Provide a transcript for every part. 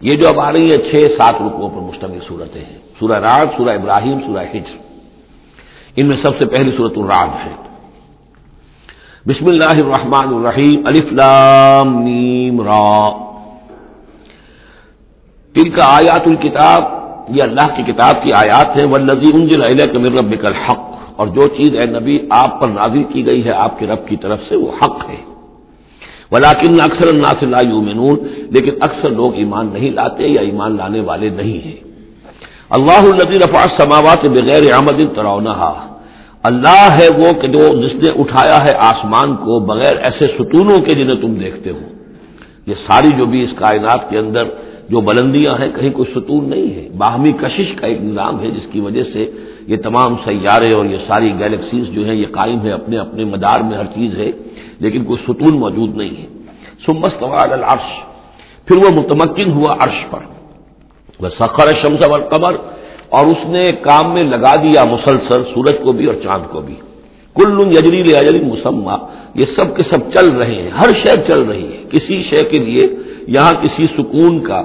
یہ جو اب آ رہی ہے چھ سات رکوع پر مشتمل صورتیں ہیں۔ سورہ راج سورہ ابراہیم، سورہ ہجر ان میں سب سے پہلی صورت الراد ہے۔ بسم اللہ الرحمن الرحیم، الف لام نیم را۔ تل کا آیات الکتاب، یہ اللہ کی کتاب کی آیات ہیں۔ والذی انزل الیک من ربک الحق۔ اور جو چیز اے نبی آپ پر نازل کی گئی ہے آپ کے رب کی طرف سے وہ حق ہے۔ ولاکن اکثر الناس لا یؤمنون، لیکن اکثر لوگ ایمان نہیں لاتے یا ایمان لانے والے نہیں ہیں۔ اللہ الذی رفع السماوات بغیر عمد ترونها اللہ ہے وہ کہ جو جس نے اٹھایا ہے آسمان کو بغیر ایسے ستونوں کے جنہیں تم دیکھتے ہو۔ یہ ساری جو بھی اس کائنات کے اندر جو بلندیاں ہیں، کہیں کوئی ستون نہیں ہے۔ باہمی کشش کا ایک نظام ہے جس کی وجہ سے یہ تمام سیارے اور یہ ساری گیلیکسیز جو ہیں، یہ قائم ہے اپنے اپنے مدار میں، ہر چیز ہے، لیکن کوئی ستون موجود نہیں ہے۔ سمس العرش، پھر وہ متمکن ہوا عرش پر۔ وہ سخر شمس اور قمر اور اس نے کام میں لگا دیا مسلسل، سورج کو بھی اور چاند کو بھی۔ کل یجری اجری مسمہ یہ سب کے سب چل رہے ہیں، ہر شے چل رہی ہے۔ کسی شے کے لیے یہاں کسی سکون کا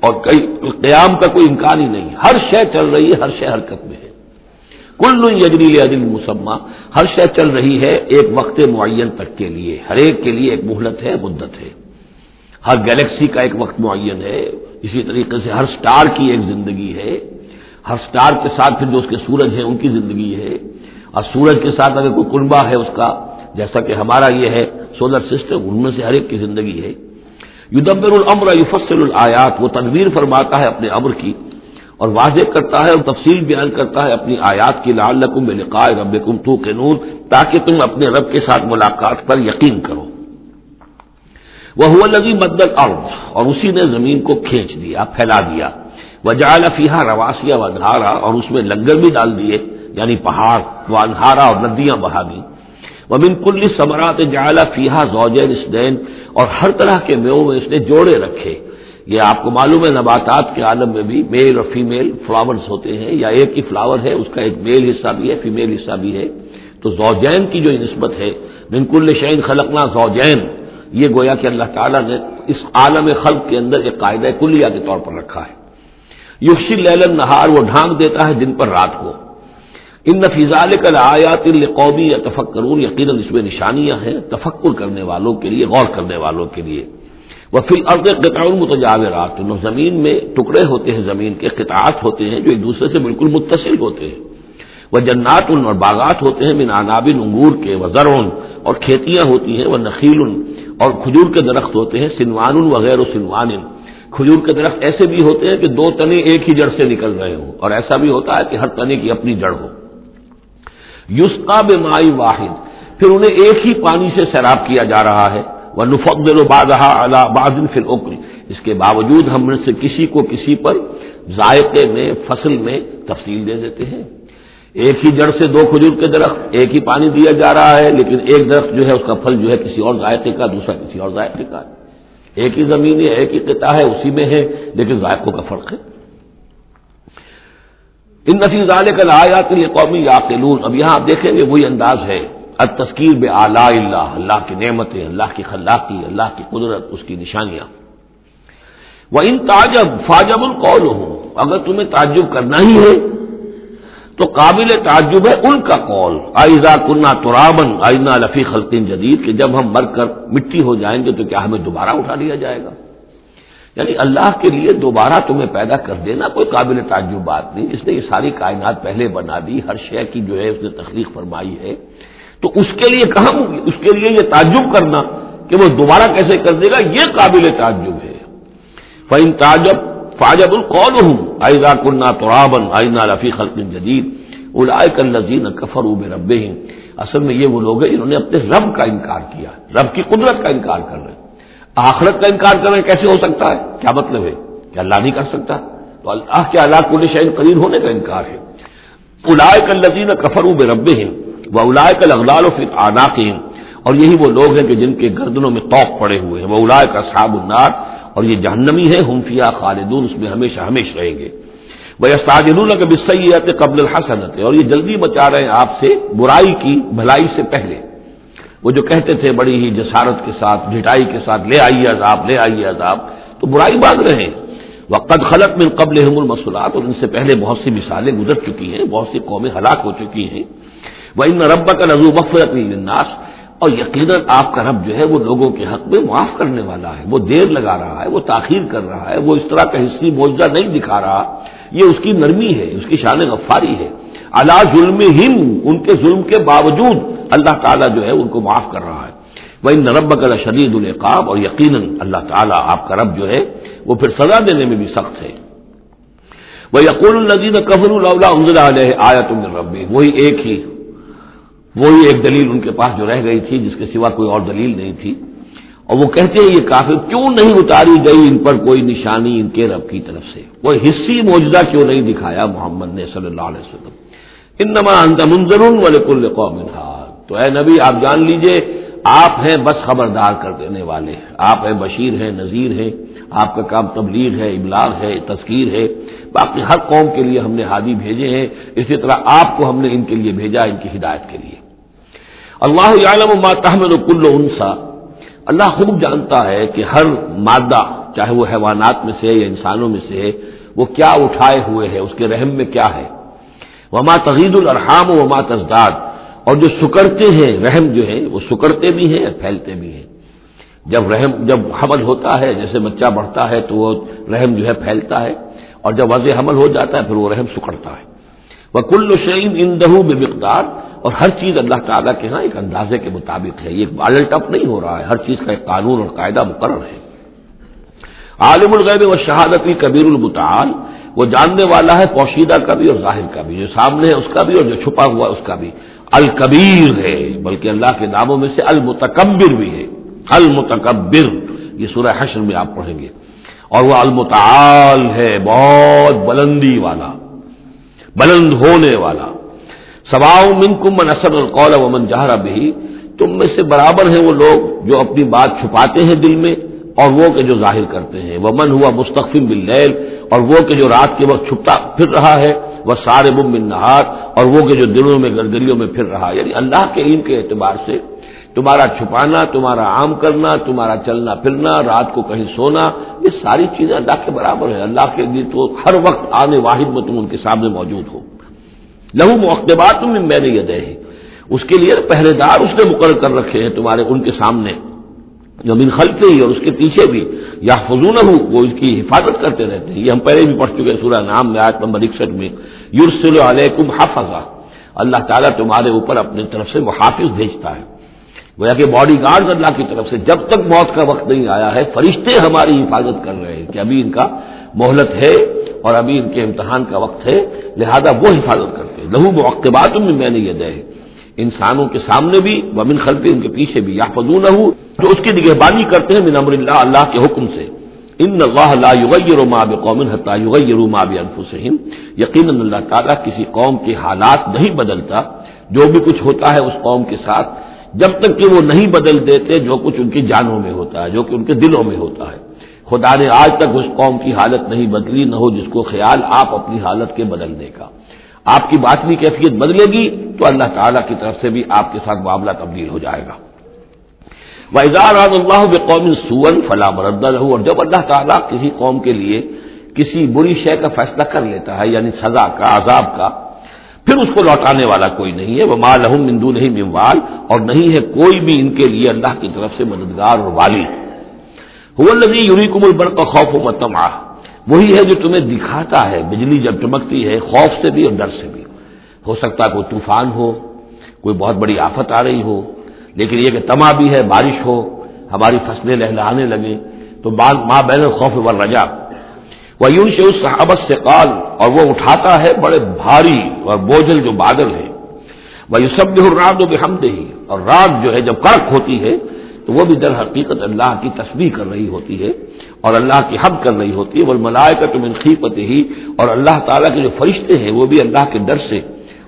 اور کئی قیام کا کوئی امکان ہی نہیں۔ ہر شے چل رہی ہے، ہر شے حرکت میں ہے۔ کل یجری عدل مسمہ۔ ہر شے چل رہی ہے ایک وقت معین تک کے لیے۔ ہر ایک کے لیے ایک مہلت ہے مدت ہے۔ ہر گلیکسی کا ایک وقت معین ہے۔ اسی طریقے سے ہر سٹار کی ایک زندگی ہے۔ ہر سٹار کے ساتھ پھر جو اس کے سورج ہیں، ان کی زندگی ہے۔ اور سورج کے ساتھ اگر کوئی کنبا ہے اس کا، جیسا کہ ہمارا یہ ہے سولر سسٹم ان میں سے ہر ایک کی زندگی ہے۔ یدبر العمر یفصل الآیات، وہ تدبیر فرماتا ہے اپنے امر کی۔ اور واضح کرتا ہے اور تفصیل بیان کرتا ہے اپنی آیات کی لال لقم لقائے رب کم تو کے نور تاکہ تم اپنے رب کے ساتھ ملاقات پر یقین کرو۔ وہ لگی مدل ارد اور اسی نے زمین کو کھینچ دیا، پھیلا دیا۔ وہ جال افیہ رواسیا و انہارا اور اس میں لنگر بھی ڈال دیے یعنی پہاڑ، وہ انہارا اور ندیاں بہا دی وہ بن کل سمرات جالا فیحا زوجین اسدین اور ہر طرح کے میو میں اس نے جوڑے رکھے۔ یہ آپ کو معلوم ہے نباتات کے عالم میں بھی میل اور فیمیل فلاورز ہوتے ہیں، یا ایک ہی فلاور ہے، اس کا ایک میل حصہ بھی ہے، فیمیل حصہ بھی ہے۔ تو زوجین کی جو نسبت ہے بالکل شعین خلقنا زوجین، یہ گویا کہ اللہ تعالیٰ نے اس عالم خلق کے اندر ایک قاعدہ کلیہ کے طور پر رکھا ہے۔ یوشی لیلن نہار وہ ڈھانک دیتا ہے دن پر رات کو۔ ان نفیزال کل آیات قومی یا تفکرون یقیناً اس میں نشانیاں ہیں، تفکر کرنے والوں کے لیے، غور کرنے والوں کے لیے۔ وہ فی الارض قطع متجاورات زمین میں ٹکڑے ہوتے ہیں، زمین کے قطعات ہوتے ہیں، جو ایک دوسرے سے بالکل متصل ہوتے ہیں۔ وہ جنات ان اور باغات ہوتے ہیں، من عنابن انگور کے وہ زرون اور کھیتیاں ہوتی ہیں وہ نخیل اور کھجور کے درخت ہوتے ہیں سنوان وغیرہ سنوان کھجور کے درخت ایسے بھی ہوتے ہیں کہ دو تنے ایک ہی جڑ سے نکل رہے ہوں، اور ایسا بھی ہوتا ہے کہ ہر تنے کی اپنی جڑ ہو۔ یوسکا بے مائی واحد، پھر انہیں ایک ہی پانی سے سیراب کیا جا رہا ہے۔ وہ نفقل و بادہ بادن فل اوکری اس کے باوجود ہم نے سے کسی کو کسی پر ذائقے میں، فصل میں تفصیل دے دیتے ہیں۔ ایک ہی جڑ سے دو کھجور کے درخت، ایک ہی پانی دیا جا رہا ہے، لیکن ایک درخت جو ہے اس کا پھل جو ہے کسی اور ذائقے کا، دوسرا کسی اور ذائقے کا۔ ایک ہی زمین ہے، ایک ہی قطع ہے، اسی میں ہے، لیکن ذائقوں کا فرق ہے۔ ان نفیز کا لایا کے لیے قومی یا اب یہاں آپ دیکھیں گے وہی انداز ہے۔ تسکیر بے آلہ اللہ اللہ کی نعمتیں، اللہ کی خلاقی، اللہ کی قدرت، اس کی نشانیاں۔ وہ ان تاجب فاجب القول ہوں اگر تمہیں تعجب کرنا ہی ہے، تو قابل تعجب ہے ان کا قول۔ آئزہ کنہ ترابن آئینہ لفی خلطین جدید کہ جب ہم مر کر مٹی ہو جائیں گے تو کیا ہمیں دوبارہ اٹھا لیا جائے گا؟ یعنی اللہ کے لیے دوبارہ تمہیں پیدا کر دینا کوئی قابل تعجب بات نہیں۔ اس نے یہ ساری کائنات پہلے بنا دی، ہر شے کی جو ہے اس نے تخلیق فرمائی ہے۔ تو اس کے لیے کہاں اس کے لیے یہ تعجب کرنا کہ وہ دوبارہ کیسے کر دے گا؟ یہ قابل تعجب ہے۔ فعین تعجب فاجب القول ہوں آئزہ کنہ ترابن آئینہ رفیع خلق جدید الائے کل کفر اب رب اصل میں یہ وہ لوگ ہیں انہوں نے اپنے رب کا انکار کیا۔ رب کی قدرت کا انکار کر رہے آخرت کا انکار کرنا کیسے ہو سکتا ہے؟ کیا مطلب ہے؟ کہ اللہ نہیں کر سکتا؟ تو اللہ کے اللہ کل شہر قریب ہونے کا انکار ہے۔ الائے کل کفر اب رب وہ الاائے کا لغلال و پھر اور یہی وہ لوگ ہیں کہ جن کے گردنوں میں توق پڑے ہوئے ہیں۔ وہ الاائے کا صحاب النار۔ اور یہ جہنمی ہے ہمفیا خالدون، اس میں ہمیشہ ہمیشہ رہیں گے۔ وہ استاجر کبھی سیت قبل الحسنت اور یہ جلدی بچا رہے ہیں آپ سے برائی کی بھلائی سے پہلے۔ وہ جو کہتے تھے بڑی ہی جسارت کے ساتھ جٹائی کے ساتھ، لے آئیے عذاب، لے آئیے عذاب، تو برائی باندھ رہے۔ ہیں وقت خلط میں قبل المسلات اور ان سے پہلے بہت سی مثالیں گزر چکی ہیں، بہت سی قومیں ہلاک ہو چکی ہیں۔ وہ ان رب کا نظو مفرت الناس اور یقیناً آپ کا رب جو ہے وہ لوگوں کے حق میں معاف کرنے والا ہے، وہ دیر لگا رہا ہے، وہ تاخیر کر رہا ہے، وہ اس طرح کا حصی معجزہ نہیں دکھا رہا۔ یہ اس کی نرمی ہے، اس کی شان غفاری ہے۔ اللہ ظلم ہم ان کے ظلم کے باوجود اللہ تعالیٰ جو ہے ان کو معاف کر رہا ہے۔ وہ ان رب کا شدید القاب اور یقیناً اللہ تعالیٰ آپ کا رب جو ہے وہ پھر سزا دینے میں بھی سخت ہے۔ وہ یقول الدین قبر اللہ علیہ آیا تم رب وہی ایک ہی۔ وہی ایک دلیل ان کے پاس جو رہ گئی تھی، جس کے سوا کوئی اور دلیل نہیں تھی۔ اور وہ کہتے ہیں یہ کافی کیوں نہیں اتاری گئی ان پر کوئی نشانی ان کے رب کی طرف سے؟ وہ حصی موجودہ کیوں نہیں دکھایا محمد نے صلی اللہ علیہ وسلم؟ ان نما منظر کل تو اے نبی، آپ جان لیجیے، آپ ہیں بس خبردار کر دینے والے۔ آپ ہیں بشیر ہیں، نذیر ہیں۔ آپ کا کام تبلیغ ہے، ابلاغ ہے، تذکیر ہے۔ باقی ہر قوم کے لیے ہم نے ہادی بھیجے ہیں۔ اسی طرح آپ کو ہم نے ان کے لیے بھیجا، ان کی ہدایت کے لیے۔ اللہ عالم ما تحمل کل انسا۔ اللہ خوب جانتا ہے کہ ہر مادہ، چاہے وہ حیوانات میں سے یا انسانوں میں سے ہے وہ کیا اٹھائے ہوئے ہے اس کے رحم میں کیا ہے۔ وما تغید الرحام و وما تزداد۔ اور جو سکڑتے ہیں، رحم جو ہے وہ سکڑتے بھی ہیں، پھیلتے بھی ہیں۔ جب رحم، جب حمل ہوتا ہے، جیسے بچہ بڑھتا ہے، تو وہ رحم جو ہے پھیلتا ہے۔ اور جب وضع حمل ہو جاتا ہے، پھر وہ رحم سکڑتا ہے۔ وہ کل شعین ان دہو بے مقدار اور ہر چیز اللہ تعالیٰ کے ہاں ایک اندازے کے مطابق ہے۔ یہ بالل ٹپ نہیں ہو رہا ہے۔ ہر چیز کا ایک قانون اور قاعدہ مقرر ہے۔ عالم الغیب و شہادتی کبیر المتعال، وہ جاننے والا ہے، پوشیدہ کا بھی اور ظاہر کا بھی جو سامنے ہے اس کا بھی اور جو چھپا ہوا اس کا بھی۔ الکبیر ہے، بلکہ اللہ کے ناموں میں سے المتکبر بھی ہے۔ المتکبر، یہ سورہ حشر میں آپ پڑھیں گے۔ اور وہ المتعال ہے، بہت بلندی والا، بلند ہونے والا۔ سواؤ من کم من اصل القول و من جہرا بھی تم میں سے برابر ہیں وہ لوگ جو اپنی بات چھپاتے ہیں دل میں اور وہ کہ جو ظاہر کرتے ہیں. وہ من ہوا مستقفم بل اور وہ کہ جو رات کے وقت چھپتا پھر رہا ہے. وہ سارے بم نہار اور وہ کہ جو دلوں میں گردلیوں میں پھر رہا یعنی اللہ کے علم کے اعتبار سے تمہارا چھپانا، تمہارا عام کرنا، تمہارا چلنا پھرنا، رات کو کہیں سونا، یہ ساری چیزیں اللہ کے برابر ہیں. اللہ کے لیے تو ہر وقت آنے واحد میں تم ان کے سامنے موجود ہو. لہو مقتبات تم میں نے یہ دے اس کے لیے پہرے دار اس نے مقرر کر رکھے ہیں تمہارے ان کے سامنے۔ جو من خلق ہی اور اس کے پیچھے بھی۔ یا فضون ہوں وہ اس کی حفاظت کرتے رہتے ہیں۔ یہ ہم پہلے بھی پڑھ چکے ہیں سورہ نام میں آج نمبر اکسٹھ میں۔ یورسل علیکم حافظہ اللہ تعالیٰ تمہارے اوپر اپنی طرف سے محافظ بھیجتا ہے۔ گویا کہ باڈی گارڈ اللہ کی طرف سے جب تک موت کا وقت نہیں آیا ہے، فرشتے ہماری حفاظت کر رہے ہیں۔ کہ ابھی ان کا مہلت ہے اور ابھی ان کے امتحان کا وقت ہے، لہذا وہ حفاظت کرتے ہیں۔ لہو مقتبات میں میں نے یہ دے انسانوں کے سامنے بھی، ومن خلفی ان کے پیچھے بھی یا فضون جو اس کی نگہبانی کرتے ہیں، من امر اللہ اللہ کے حکم سے۔ ان اللہ لا یغیر ما بقوم حتى یغیروا ما بانفسهم یقینا اللہ تعالیٰ کسی قوم کے حالات نہیں بدلتا۔ جو بھی کچھ ہوتا ہے اس قوم کے ساتھ، جب تک کہ وہ نہیں بدل دیتے، جو کچھ ان کی جانوں میں ہوتا ہے، جو کہ ان کے دلوں میں ہوتا ہے۔ خدا نے آج تک اس قوم کی حالت نہیں بدلی، نہ ہو جس کو خیال آپ اپنی حالت کے بدلنے کا۔ آپ کی باطنی کیفیت بدلے گی تو اللہ تعالیٰ کی طرف سے بھی آپ کے ساتھ معاملہ تبدیل ہو جائے گا۔ وہ اظہار اللہ قوم سون فلاں مرد رہو اور جب اللہ تعالیٰ کسی قوم کے لیے کسی بری شے کا فیصلہ کر لیتا ہے یعنی سزا کا، عذاب کا، پھر اس کو لوٹانے والا کوئی نہیں ہے۔ وہ مال مندو نہیں مموال اور نہیں ہے کوئی بھی ان کے لیے اللہ کی طرف سے مددگار اور والی۔ لگی یوری کمل بڑھ خوف و وہی ہے جو تمہیں دکھاتا ہے، بجلی جب چمکتی ہے، خوف سے بھی اور ڈر سے بھی۔ ہو سکتا ہے کوئی طوفان ہو، کوئی بہت بڑی آفت آ رہی ہو، لیکن یہ کہ تما بھی ہے، بارش ہو، ہماری فصلیں لہلانے لگے تو ماں بین خوف و رجا وہ یوں سے اس صحابت سے قال اور وہ اٹھاتا ہے بڑے بھاری اور بوجھل جو بادل ہے وہ یو سب رات و بحم ہی اور رات جو ہے جب کڑک ہوتی ہے تو وہ بھی در حقیقت اللہ کی تصویر کر رہی ہوتی ہے اور اللہ کی حد کر رہی ہوتی ہے وہ ملائے کا تم انخیپت ہی اور اللہ تعالیٰ کے جو فرشتے ہیں وہ بھی اللہ کے ڈر سے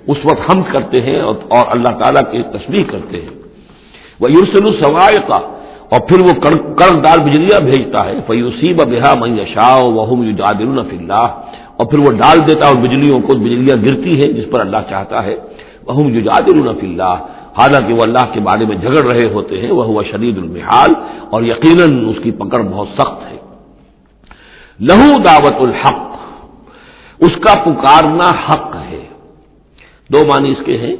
اس وقت حمد کرتے ہیں اور اللہ تعالیٰ کی تصویر کرتے ہیں۔ وہ یورسل السوائے کا اور پھر وہ کڑک دار بجلیاں بھیجتا ہے۔ فیوسیب بحا من شاہ وحم یادل اللہ اور پھر وہ ڈال دیتا ہے بجلیوں کو بجلیاں گرتی ہیں جس پر اللہ چاہتا ہے۔ وہ یجادل اللہ حالانکہ وہ اللہ کے بارے میں جھگڑ رہے ہوتے ہیں وہ ہوا شدید المحال، اور یقیناً اس کی پکڑ بہت سخت ہے۔ لہو دعوت الحق، اس کا پکارنا حق ہے۔ دو معنی اس کے ہیں۔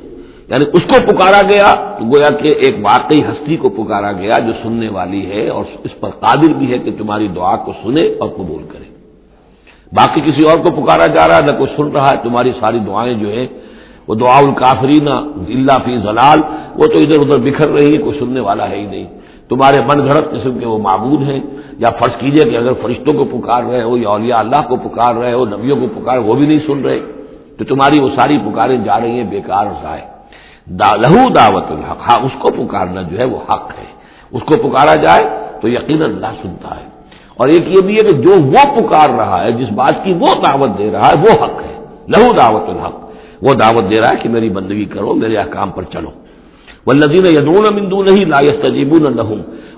یعنی اس کو پکارا گیا تو گویا کہ ایک واقعی ہستی کو پکارا گیا جو سننے والی ہے، اور اس پر قادر بھی ہے کہ تمہاری دعا کو سنے اور قبول کرے۔ باقی کسی اور کو پکارا جا رہا ہے نہ کوئی سن رہا ہے، تمہاری ساری دعائیں جو ہیں وہ دعا الکافرین اللہ فی زلال وہ تو ادھر ادھر بکھر رہی ہے کوئی سننے والا ہے ہی نہیں۔ تمہارے من گھڑت قسم کے وہ معبود ہیں، یا فرض کیجیے کہ اگر فرشتوں کو پکار رہے ہو، یا اولیاء اللہ کو پکار رہے ہو، نبیوں کو پکار، وہ بھی نہیں سن رہے، تو تمہاری وہ ساری پکاریں جا رہی ہیں، بیکار اور ضائع۔ لہو دعوت الحق ہاں اس کو پکارنا جو ہے وہ حق ہے۔ اس کو پکارا جائے تو یقیناً اللہ سنتا ہے۔ اور ایک یہ بھی ہے کہ جو وہ پکار رہا ہے، جس بات کی وہ دعوت دے رہا ہے، وہ حق ہے۔ لہو دعوت الحق۔ وہ دعوت دے رہا ہے کہ میری بندگی کرو، میرے احکام پر چلو۔ وہ لذیذ یدون امندو نہیں لا تجیب نہ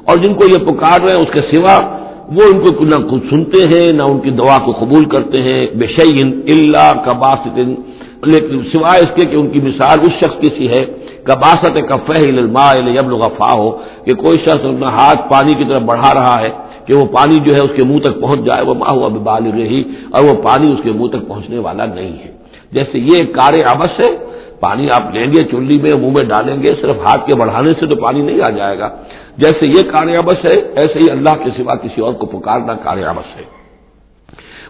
اور جن کو یہ پکار رہے ہیں، اس کے سوا وہ ان کو نہ کچھ سنتے ہیں، نہ ان کی دعا کو قبول کرتے ہیں۔ بے شعین اللہ کباس لیکن سوائے اس کے کہ ان کی مثال اس شخص کی سی ہے۔ کباست کفہ یبل غفا ہو کہ کوئی شخص اپنا ہاتھ پانی کی طرف بڑھا رہا ہے، کہ وہ پانی جو ہے اس کے منہ تک پہنچ جائے۔ وہ ماں ہوا بال رہی اور وہ پانی اس کے منہ تک پہنچنے والا نہیں ہے۔ جیسے یہ کار آبس ہے پانی آپ لیں گے، چلی میں، منہ میں ڈالیں گے، صرف ہاتھ کے بڑھانے سے تو پانی نہیں آ جائے گا۔ جیسے یہ کار آبس ہے ایسے ہی اللہ کے سوا کسی اور کو پکارنا کار آبس ہے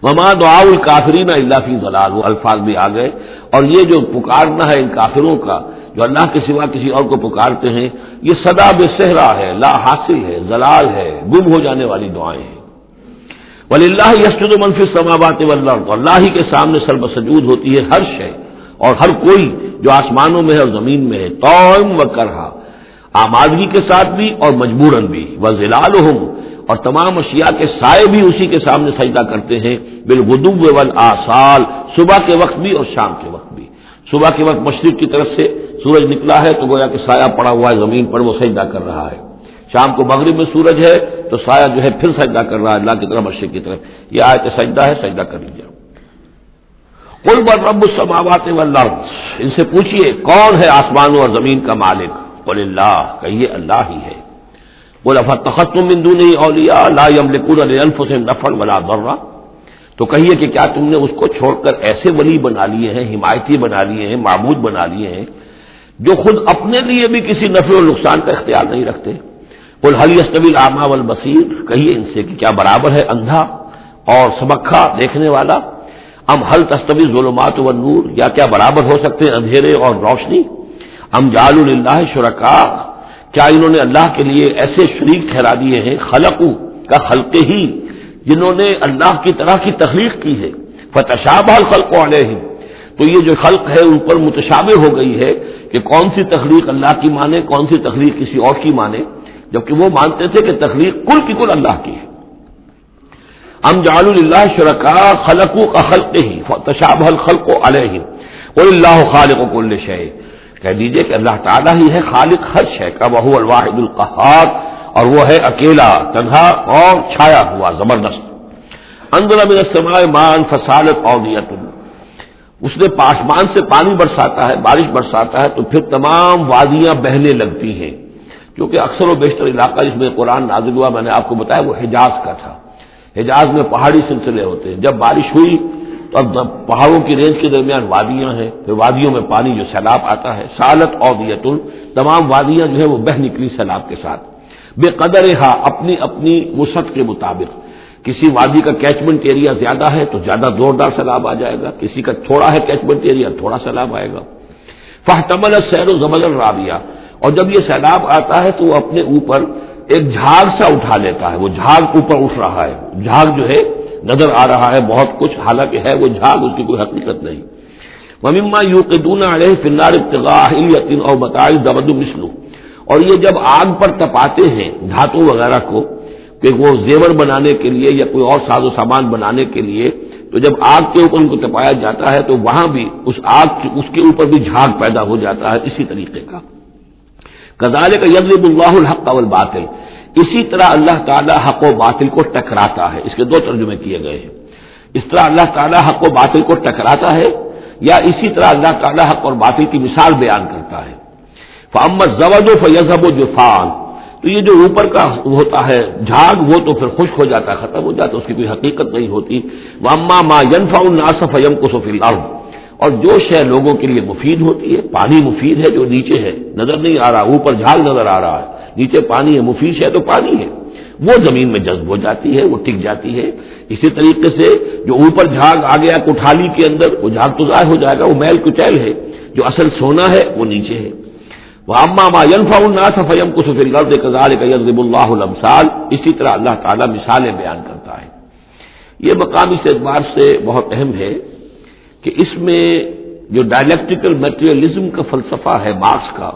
وما دعا الکافرین اللہ فی ضلال۔ وہ الفاظ بھی آ گئے۔ اور یہ جو پکارنا ہے ان کافروں کا، جو اللہ کے سوا کسی اور کو پکارتے ہیں، یہ سدا بے صحرا ہے، لا حاصل ہے زلال ہے، گم ہو جانے والی دعائیں ہیں۔ ولی اللہ یسجد منفی سماوات اللہ ہی کے سامنے سر بسجود ہوتی ہے ہر شے۔ اور ہر کوئی جو آسمانوں میں ہے اور زمین میں ہے، توم و کرہا۔ آمادگی کے ساتھ بھی اور مجبوراً بھی۔ وہ اور تمام اشیاء کے سائے بھی اسی کے سامنے سجدہ کرتے ہیں۔ بالغدو آسال صبح کے وقت بھی اور شام کے وقت بھی۔ صبح کے وقت مشرق کی طرف سے سورج نکلا ہے تو گویا کہ سایہ پڑا ہوا ہے، زمین پر وہ سجدہ کر رہا ہے۔ شام کو مغرب میں سورج ہے تو سایہ جو ہے پھر سجدہ کر رہا ہے اللہ کی طرف مشرق کی طرف۔ یہ آئے کہ سجدہ ہے، سجدہ کر لیجیے کل بر رب السماوات والارض۔ ان سے پوچھیے کون ہے آسمانوں اور زمین کا مالک؟ بول اللہ، کہیے اللہ ہی ہے۔ بولا تخت مندو نہیں اولیا لا الف سے نفر ولا ذرہ تو کہیے کہ کیا تم نے اس کو چھوڑ کر ایسے ولی بنا لیے ہیں، حمایتی بنا لیے ہیں، معبود بنا لیے ہیں، جو خود اپنے لیے بھی کسی نفع و نقصان کا اختیار نہیں رکھتے؟ حلی استبیل آما والبصیر کہیے ان سے کہ کیا برابر ہے اندھا اور سبکھا دیکھنے والا؟ ام حل تستوی ظلمات و نور یا کیا برابر ہو سکتے ہیں اندھیرے اور روشنی؟ ام جال اللہ شرکا کیا انہوں نے اللہ کے لیے ایسے شریک ٹھہرا دیے ہیں؟ خلق کا خلق ہی، جنہوں نے اللہ کی طرح کی تخلیق کی ہے۔ فتشاب الخلق والے تو یہ جو خلق ہے، ان پر متشابہ ہو گئی ہے کہ کون سی تخلیق اللہ کی مانے، کون سی تخلیق کسی اور کی مانے؟ جبکہ وہ مانتے تھے کہ تخلیق کل کی کل اللہ کی ہے۔ ام جال اللہ شرکا خلق کا خلق ہی تشاب الخلق علیہ اور اللہ خالق و کل شہ کہہ دیجیے کہ اللہ تعالیٰ ہی ہے خالق ہر شے کا وہ الواحد القحار اور وہ ہے اکیلا، تنہا اور چھایا ہوا، زبردست۔ اندر من السماء مان فسالت اودیت اس نے پاسمان سے پانی برساتا ہے، بارش برساتا ہے، تو پھر تمام وادیاں بہنے لگتی ہیں۔ کیونکہ اکثر و بیشتر علاقہ جس میں قرآن نازل ہوا، میں نے آپ کو بتایا، وہ حجاز کا تھا۔ حجاز میں پہاڑی سلسلے ہوتے ہیں۔ جب بارش ہوئی تو اب پہاڑوں کی رینج کے درمیان وادیاں ہیں، پھر وادیوں میں پانی جو سیلاب آتا ہے، سالت اودیت تمام وادیاں جو ہے وہ بہ نکلی سیلاب کے ساتھ۔ بے قدر ہاں اپنی اپنی وسعت کے مطابق۔ کسی وادی کا کیچمنٹ ایریا زیادہ ہے تو زیادہ زوردار سیلاب آ جائے گا۔ کسی کا تھوڑا ہے کیچمنٹ ایریا تھوڑا سیلاب آئے گا۔ فہتمل سیر و زبل رابیا اور جب یہ سیلاب آتا ہے تو وہ اپنے اوپر ایک جھاگ سا اٹھا لیتا ہے، وہ جھاگ اوپر اٹھ رہا ہے۔ جھاگ جو ہے، نظر آ رہا ہے بہت کچھ، حالانکہ ہے وہ جھاگ، اس کی کوئی حقیقت نہیں۔ مما یو کے دونا علیہ فنار ابتغاء اور بتائی دبد مسلو اور یہ جب آگ پر تپاتے ہیں دھاتوں وغیرہ کو، کہ وہ زیور بنانے کے لیے یا کوئی اور ساز و سامان بنانے کے لیے، تو جب آگ کے اوپر ان کو تپایا جاتا ہے تو وہاں بھی اس آگ اس کے اوپر بھی جھاگ پیدا ہو جاتا ہے اسی طریقے کا۔ کزال کا یزب اللہ الحق اول باطل اسی طرح اللہ تعالیٰ حق و باطل کو ٹکراتا ہے۔ اس کے دو ترجمے کیے گئے ہیں۔ اس طرح اللہ تعالیٰ حق و باطل کو ٹکراتا ہے یا اسی طرح اللہ تعالیٰ حق اور باطل کی مثال بیان کرتا ہے۔ فمت زبد و فیضب و جفان۔ تو یہ جو اوپر کا ہوتا ہے جھاگ، وہ تو پھر خشک ہو جاتا ہے، ختم ہو جاتا ہے، اس کی کوئی حقیقت نہیں ہوتی۔ واما ما ینفا الناصف یم کو سفی اور جو شے لوگوں کے لیے مفید ہوتی ہے، پانی مفید ہے جو نیچے ہے، نظر نہیں آ رہا، اوپر جھاگ نظر آ رہا ہے، نیچے پانی ہے، مفید ہے تو پانی ہے۔ وہ زمین میں جذب ہو جاتی ہے، وہ ٹک جاتی ہے۔ اسی طریقے سے جو اوپر جھاگ آ گیا کوٹھالی کے اندر، وہ جھاگ تو ضائع ہو جائے گا، وہ میل کچیل ہے۔ جو اصل سونا ہے، وہ نیچے ہے۔ وہ اما ما ینفا الناس فیم کو سفر غرض کزال یزب اللہ المسال اسی طرح اللہ تعالیٰ مثالیں بیان کرتا ہے۔ یہ مقام اس اعتبار سے بہت اہم ہے۔ کہ اس میں جو ڈائلیکٹریکل میٹریلزم کا فلسفہ ہے مارکس کا،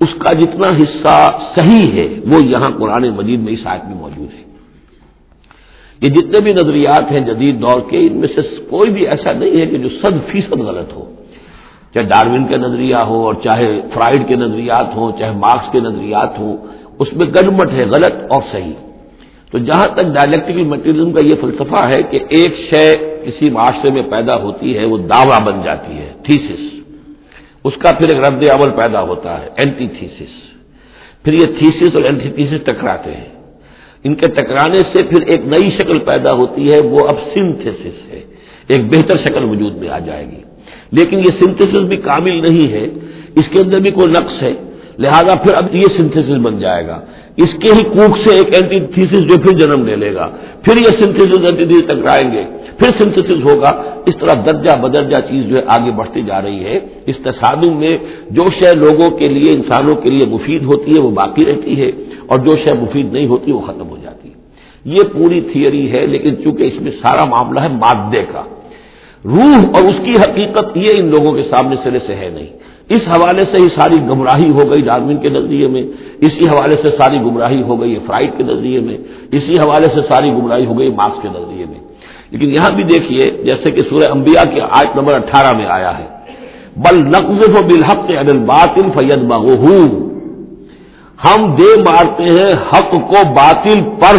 اس کا جتنا حصہ صحیح ہے، وہ یہاں قرآن مجید میں اس آیت میں موجود ہے۔ یہ جتنے بھی نظریات ہیں جدید دور کے، ان میں سے کوئی بھی ایسا نہیں ہے کہ جو صد فیصد غلط ہو۔ چاہے ڈاروین کا نظریہ ہو اور چاہے فرائڈ کے نظریات ہوں، چاہے مارکس کے نظریات ہوں، اس میں گڑمٹ ہے، غلط اور صحیح۔ تو جہاں تک ڈائلیکٹیکل مٹیریلزم کا یہ فلسفہ ہے کہ ایک شے کسی معاشرے میں پیدا ہوتی ہے، وہ دعویٰ بن جاتی ہے تھیسس اس کا پھر ایک رد عمل پیدا ہوتا ہے اینٹی تھیسس پھر یہ تھیسس اور اینٹی تھیسس ٹکراتے ہیں۔ ان کے ٹکرانے سے پھر ایک نئی شکل پیدا ہوتی ہے، وہ اب سنتھس ہے۔ ایک بہتر شکل وجود میں آ جائے گی۔ لیکن یہ سنتھس بھی کامل نہیں ہے۔ اس کے اندر بھی کوئی نقص ہے۔ لہذا پھر اب یہ سنتھس بن جائے گا۔ اس کے ہی کوک سے ایک اینٹی تھیسس جو پھر جنم لے لے گا۔ پھر یہ سنتھس اینٹی تھیس ٹکرائیں گے۔ پھر سنتھس ہوگا۔ اس طرح درجہ بدرجہ چیز جو ہے آگے بڑھتی جا رہی ہے۔ اس تصادم میں جو شے لوگوں کے لیے، انسانوں کے لیے مفید ہوتی ہے، وہ باقی رہتی ہے۔ اور جو شے مفید نہیں ہوتی، وہ ختم ہو جاتی ہے۔ یہ پوری تھیوری ہے، لیکن چونکہ اس میں سارا معاملہ ہے مادے کا۔ روح اور اس کی حقیقت یہ ان لوگوں کے سامنے سرے سے ہے نہیں۔ اس حوالے سے ہی ساری گمراہی ہو گئی ڈارمن کے نظریے میں، اسی حوالے سے ساری گمراہی ہو گئی فرائڈ کے نظریے میں، اسی حوالے سے ساری گمراہی ہو گئی مارکس کے نظریے میں۔ لیکن یہاں بھی دیکھیے، جیسے کہ سورہ انبیاء کے آیت نمبر اٹھارہ میں آیا ہے، بل نقص و بالحق عدل باطل فید بہو ہم دے مارتے ہیں حق کو باطل پر،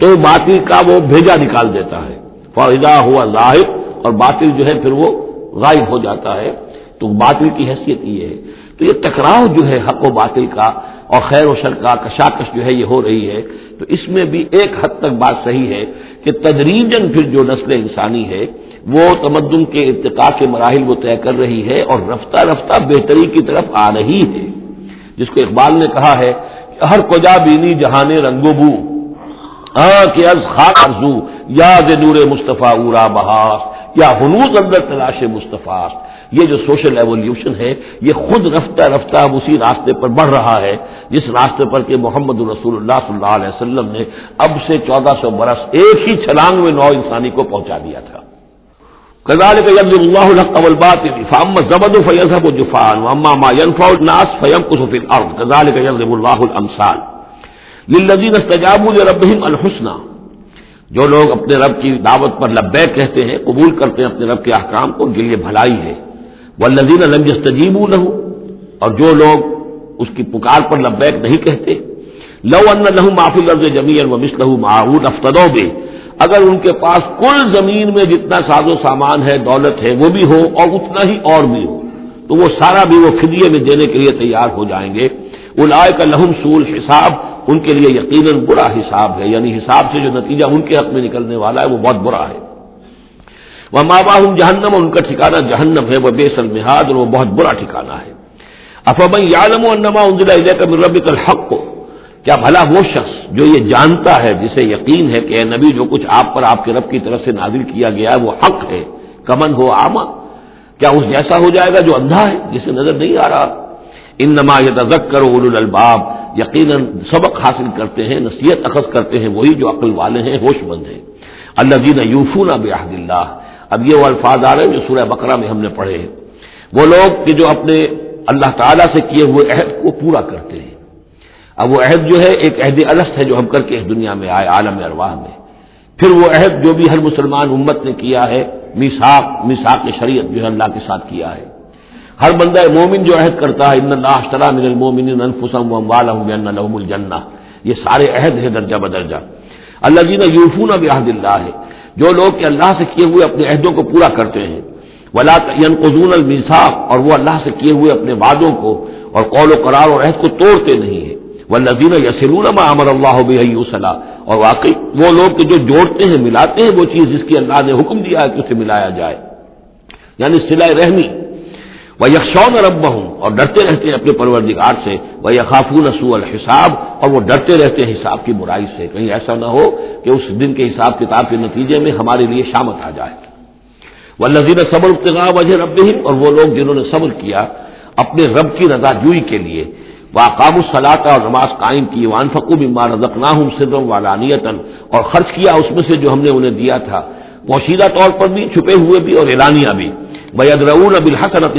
تو باطل کا وہ بھیجا نکال دیتا ہے۔ فائدہ ہوا ظاہر اور باطل جو ہے پھر وہ غائب ہو جاتا ہے۔ تو باطل کی حیثیت یہ ہے۔ تو یہ ٹکراؤ جو ہے حق و باطل کا اور خیر و شر کا کشاکش جو ہے یہ ہو رہی ہے، تو اس میں بھی ایک حد تک بات صحیح ہے کہ تدریجن پھر جو نسل انسانی ہے وہ تمدن کے ارتقاء کے مراحل وہ طے کر رہی ہے اور رفتہ رفتہ بہتری کی طرف آ رہی ہے جس کو اقبال نے کہا ہے کہ ہر کجا بینی جہان رنگو بو کہ از خاک ارزو، یاد نور مصطفیٰ اورا بہاس، یا ہنوز اندر تلاش مصطفیٰ یہ جو سوشل ایولیوشن ہے، یہ خود رفتہ رفتہ اسی راستے پر بڑھ رہا ہے، جس راستے پر کہ محمد رسول اللہ صلی اللہ علیہ وسلم نے اب سے چودہ سو برس ایک ہی چھلانگ میں نو انسانی کو پہنچا دیا تھا۔ کزال کا اللہ القبل فام زبد و فیض و جفان اما الناس فیم کسفل ارد کزال کا اللہ الامسال للذین استجابوا لربهم الحسنہ جو لوگ اپنے رب کی دعوت پر لبیک کہتے ہیں، قبول کرتے ہیں اپنے رب کے احکام کو، ان کے لیے بھلائی ہے۔ وہ لذین علم تجیب لہو، اور جو لوگ اس کی پکار پر لبیک نہیں کہتے، لو ان لہو معافی لفظ جمی و مس لہو معاون افتدو بے اگر ان کے پاس کل زمین میں جتنا ساز و سامان ہے، دولت ہے، وہ بھی ہو اور اتنا ہی اور بھی ہو، تو وہ سارا بھی وہ فدیے میں دینے کے لیے تیار ہو جائیں گے۔ الائے کا لہم سول حساب ان کے لیے یقیناً برا حساب ہے یعنی حساب سے جو نتیجہ ان کے حق میں نکلنے والا ہے، وہ بہت برا ہے۔ وہ ماں باہ جہنم ان کا ٹھکانا جہنم ہے، وہ بے سلمحاد اور وہ بہت برا ٹھکانا ہے۔ افام یالم و انما انزلہ کا رب الحق کو کیا بھلا وہ شخص جو یہ جانتا ہے، جسے یقین ہے کہ اے نبی جو کچھ آپ پر آپ کے رب کی طرف سے نازل کیا گیا ہے، وہ حق ہے۔ کمن ہو آما کیا اس جیسا ہو جائے گا جو اندھا ہے، جسے نظر نہیں آ رہا؟ ان نما یتذکر اول الباب یقیناً سبق حاصل کرتے ہیں، نصیحت اخذ کرتے ہیں، وہی جو عقل والے ہیں، ہوش مند ہیں۔ اللہ دین یوفون بحد اللہ اب یہ وہ الفاظ آ رہے ہیں جو سورہ بقرہ میں ہم نے پڑھے ہیں۔ وہ لوگ کہ جو اپنے اللہ تعالیٰ سے کیے ہوئے عہد کو پورا کرتے ہیں۔ اب وہ عہد جو ہے ایک عہد الست ہے جو ہم کر کے اس دنیا میں آئے، عالم ارواح میں۔ پھر وہ عہد جو بھی ہر مسلمان امت نے کیا ہے میساک میساک شریعت جو ہے اللہ کے ساتھ کیا ہے۔ ہر بندہ مومن جو عہد کرتا ہے، ان اللہ اشترا من المومن انفسم بان لهم الجنہ یہ سارے عہد ہیں درجہ بدرجہ۔ اللہ جی نے یوفون بعہد اللہ ہے جو لوگ کہ اللہ سے کیے ہوئے اپنے عہدوں کو پورا کرتے ہیں۔ ولا قزون الميثاق اور وہ اللہ سے کیے ہوئے اپنے وعدوں کو اور قول و قرار اور عہد کو توڑتے نہیں ہیں۔ وہ لذین یسرون امر اللہ صلاح اور واقعی وہ لوگ جو جوڑتے ہیں، ملاتے ہیں وہ چیز جس کی اللہ نے حکم دیا ہے کہ اسے ملایا جائے۔ یعنی سلائے رحمی۔ وہ یکشون رب ہوں اور ڈرتے رہتے ہیں اپنے پروردگار سے وہ یقافون سو الحساب، اور وہ ڈرتے رہتے ہیں حساب کی برائی سے۔ کہیں ایسا نہ ہو کہ اس دن کے حساب کتاب کے نتیجے میں ہمارے لیے شامت آ جائے۔ وہ لذیذ صبر ابتغا وجہ رب اور وہ لوگ جنہوں نے صبر کیا اپنے رب کی رضا جوئی کے لیے۔ وہ اقام الصلاح اور نماز قائم کی۔ وان فقوب امار رزقنا ہوں سرم والانیتن اور خرچ کیا اس میں سے جو ہم نے انہیں دیا تھا۔ پوشیدہ طور پر بھی، چھپے ہوئے بھی، اور اعلانیہ بھی۔ بیدرون اب الحسنت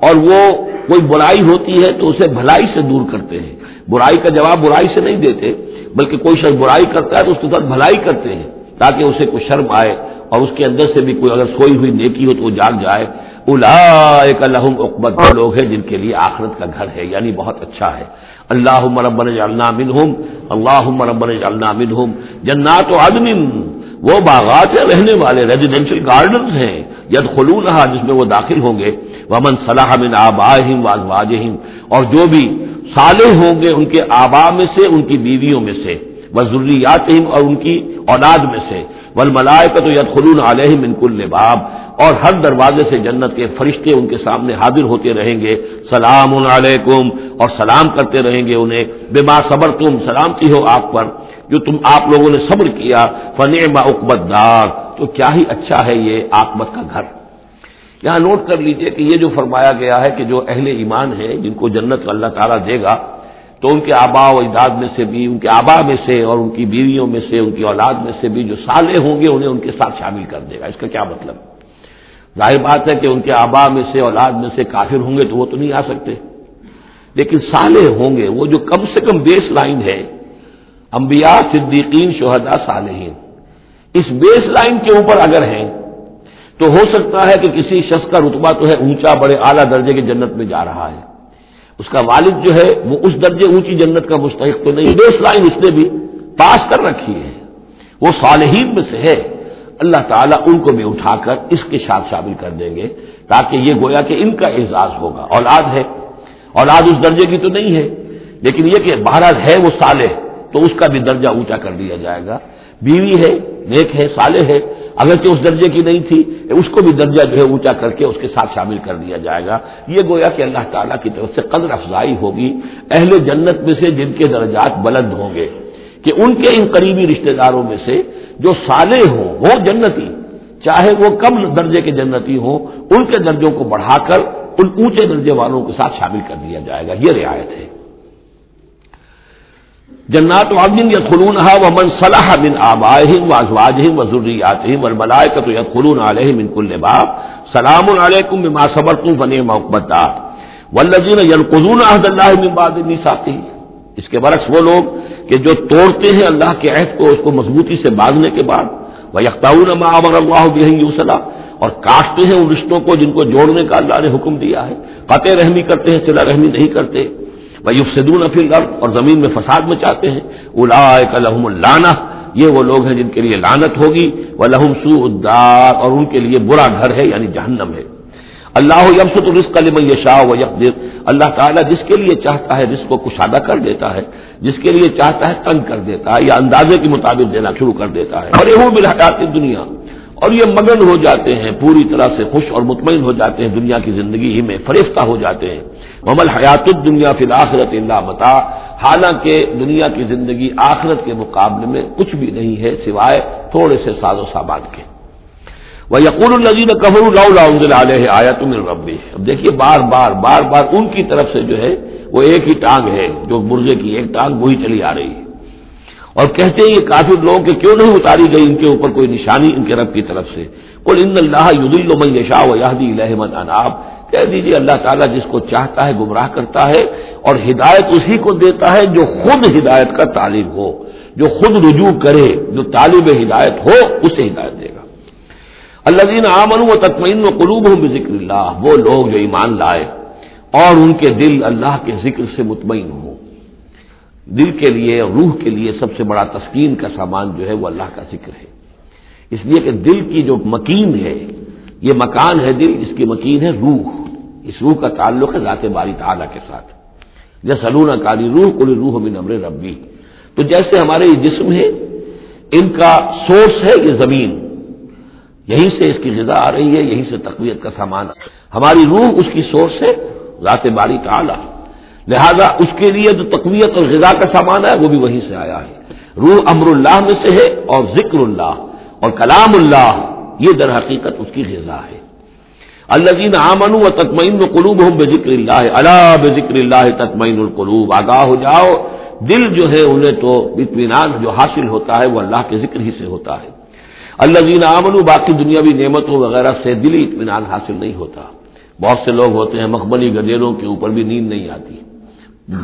اور وہ کوئی برائی ہوتی ہے تو اسے بھلائی سے دور کرتے ہیں برائی کا جواب برائی سے نہیں دیتے بلکہ کوئی شخص برائی کرتا ہے تو اس کے ساتھ بھلائی کرتے ہیں تاکہ اسے کوئی شرم آئے اور اس کے اندر سے بھی کوئی اگر سوئی ہوئی نیکی ہو تو وہ جاگ جائے الا لہم اقبت لوگ ہیں جن کے لیے آخرت کا گھر ہے یعنی بہت اچھا ہے اللہ مربن جالنا منہم اللہ مربن جالنا منہم جنات و عدم وہ باغات رہنے والے ریزیڈینشیل گارڈنز ہیں ید خلون رہا جس میں وہ داخل ہوں گے۔ ومن صلاح من آبا واضواجہم اور جو بھی صالح ہوں گے ان کے آبا میں سے، ان کی بیویوں میں سے۔ وہ ضروریات اور ان کی اولاد میں سے۔ ول ملائے کا تو ید خلون علیہ منکل باب۔ اور ہر دروازے سے جنت کے فرشتے ان کے سامنے حاضر ہوتے رہیں گے۔ سلام علیکم۔ اور سلام کرتے رہیں گے انہیں۔ بے ماں صبر تم سلامتی ہو آپ پر۔ جو تم آپ لوگوں نے صبر کیا فن اقبت دار تو کیا ہی اچھا ہے یہ آکمت کا گھر۔ یہاں نوٹ کر لیجیے کہ یہ جو فرمایا گیا ہے کہ جو اہل ایمان ہے جن کو جنت اللہ تعالیٰ دے گا، تو ان کے آبا و اجداد میں سے بھی، ان کے آبا میں سے اور ان کی بیویوں میں سے، ان کی اولاد میں سے بھی جو سالے ہوں گے، انہیں ان کے ساتھ شامل کر دے گا۔ اس کا کیا مطلب؟ ظاہر بات ہے کہ ان کے آبا میں سے، اولاد میں سے کافر ہوں گے تو وہ تو نہیں آ سکتے۔ لیکن سالے ہوں گے، وہ جو کم سے کم بیس لائن ہے۔ انبیاء، صدیقین شہدا صالحین۔ اس بیس لائن کے اوپر اگر ہیں، تو ہو سکتا ہے کہ کسی شخص کا رتبہ تو ہے اونچا، بڑے اعلیٰ درجے کی جنت میں جا رہا ہے۔ اس کا والد جو ہے، وہ اس درجے اونچی جنت کا مستحق تو نہیں۔ بیس لائن اس نے بھی پاس کر رکھی ہے۔ وہ صالحین میں سے ہے۔ اللہ تعالیٰ ان کو بھی اٹھا کر اس کے ساتھ شامل کر دیں گے تاکہ یہ گویا کہ ان کا اعزاز ہوگا۔ اولاد ہے۔ اولاد اس درجے کی تو نہیں ہے، لیکن یہ کہ بہرحال ہے وہ صالح، تو اس کا بھی درجہ اونچا کر دیا جائے گا۔ بیوی ہے، نیک ہے، صالح ہے۔ اگرچہ اس درجے کی نہیں تھی، اس کو بھی درجہ جو ہے اونچا کر کے اس کے ساتھ شامل کر دیا جائے گا۔ یہ گویا کہ اللہ تعالیٰ کی طرف سے قدر افزائی ہوگی۔ اہل جنت میں سے جن کے درجات بلند ہوں گے۔ کہ ان کے ان قریبی رشتہ داروں میں سے جو صالح ہوں، وہ جنتی، چاہے وہ کم درجے کے جنتی ہوں، ان کے درجوں کو بڑھا کر ان اونچے درجے والوں کے ساتھ شامل کر دیا جائے گا۔ یہ رعایت ہے۔ جنات عدن یا خلون و من صلاح بن آباہم و ازواجہم و ضروریاتہم والملائکۃ یدخلون علیہم من کل باب۔ سلام علیکم بما صبرتم فنعم عقبتات والذین ينقضون عهد الله من بعد ميثاقه اس کے برعکس وہ لوگ کہ جو توڑتے ہیں اللہ کے عہد کو، اس کو مضبوطی سے باندھنے کے بعد وہ یکتاون امر اللہ بہن اور کاٹتے ہیں ان رشتوں کو جن کو جوڑنے کا اللہ نے حکم دیا ہے۔ قطع رحمی کرتے ہیں سلا رحمی نہیں کرتے۔ وہ یوسدون افیل اور زمین میں فساد میں چاہتے ہیں۔ الا لحم اللہ یہ وہ لوگ ہیں جن کے لیے لانت ہوگی۔ وہ لہم سو اور ان کے لیے برا گھر ہے یعنی جہنم ہے۔ اللہ یمسط رزق علی شاہ و یقدر۔ اللہ تعالیٰ جس کے لیے چاہتا ہے رزق کو کشادہ کر دیتا ہے، جس کے لیے چاہتا ہے تنگ کر دیتا ہے یا اندازے کے مطابق دینا شروع کر دیتا ہے۔ اور یہ بالحیات دنیا اور یہ مگن ہو جاتے ہیں، پوری طرح سے خوش اور مطمئن ہو جاتے ہیں، دنیا کی زندگی ہی میں فریفتہ ہو جاتے ہیں۔ محمد حیات الدنیا فی الآخرت اللہ متا حالانکہ دنیا کی زندگی آخرت کے مقابلے میں کچھ بھی نہیں ہے، سوائے تھوڑے سے ساز و سامان کے۔ وہ یقول النزین قبر اللہ علیہ آیا تم ربی اب دیکھیے، بار بار بار بار ان کی طرف سے جو ہے، وہ ایک ہی ٹانگ ہے، جو مرغے کی ایک ٹانگ وہی چلی آ رہی ہے۔ اور کہتے ہیں یہ کافی لوگوں کے کیوں نہیں اتاری گئی؟ ان کے اوپر کوئی نشانی ان کے رب کی طرف سے۔ کل ان اللہ ید المن شاہ و یادی الحمد اناب کہہ دیجیے اللہ تعالیٰ جس کو چاہتا ہے گمراہ کرتا ہے اور ہدایت اسی کو دیتا ہے جو خود ہدایت کا طالب ہو۔ جو خود رجوع کرے، جو طالب ہدایت ہو، اسے ہدایت دے گا۔ اللہ دین آمن و تطمین و قلوب ہوں ذکر اللہ، وہ لوگ جو ایمان لائے اور ان کے دل اللہ کے ذکر سے مطمئن ہوں۔ دل کے لیے اور روح کے لیے سب سے بڑا تسکین کا سامان جو ہے وہ اللہ کا ذکر ہے۔ اس لیے کہ دل کی جو مکین ہے، یہ مکان ہے دل، اس کی مکین ہے روح۔ اس روح کا تعلق ہے ذات باری تعالیٰ کے ساتھ۔ یا سلون کالی روح کل روح من امر ربی۔ تو جیسے ہمارے یہ جسم ہے ان کا سورس ہے یہ زمین۔ یہیں سے اس کی غذا آ رہی ہے، یہیں سے تقویت کا سامان ہماری روح اس کی سورس ہے ذات باری تعالی لہذا اس کے لیے جو تقویت اور غذا کا سامان ہے، وہ بھی وہیں سے آیا ہے۔ روح امر اللہ میں سے ہے اور ذکر اللہ، اور کلام اللہ، یہ در حقیقت اس کی غذا ہے۔ اللہ جین آمن و تطمین القلوب ہوں بے ذکر اللہ اللہ بے ذکر اللہ تطمین القلوب۔ آگاہ ہو جاؤ، دل جو ہے انہیں تو اطمینان جو حاصل ہوتا ہے، وہ اللہ کے ذکر ہی سے ہوتا ہے۔ اللہ جین آمن باقی دنیاوی نعمتوں وغیرہ سے دلی اطمینان حاصل نہیں ہوتا۔ بہت سے لوگ ہوتے ہیں مخبلی گدیروں کے اوپر بھی نیند نہیں آتی۔